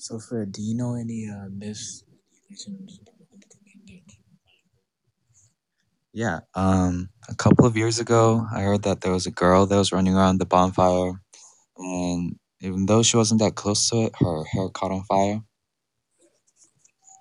So, Fred, do you know any uh, myths. Yeah, um, a couple of years ago, I heard that there was a girl that was running around the bonfire, and even though she wasn't that close to it, her hair caught on fire.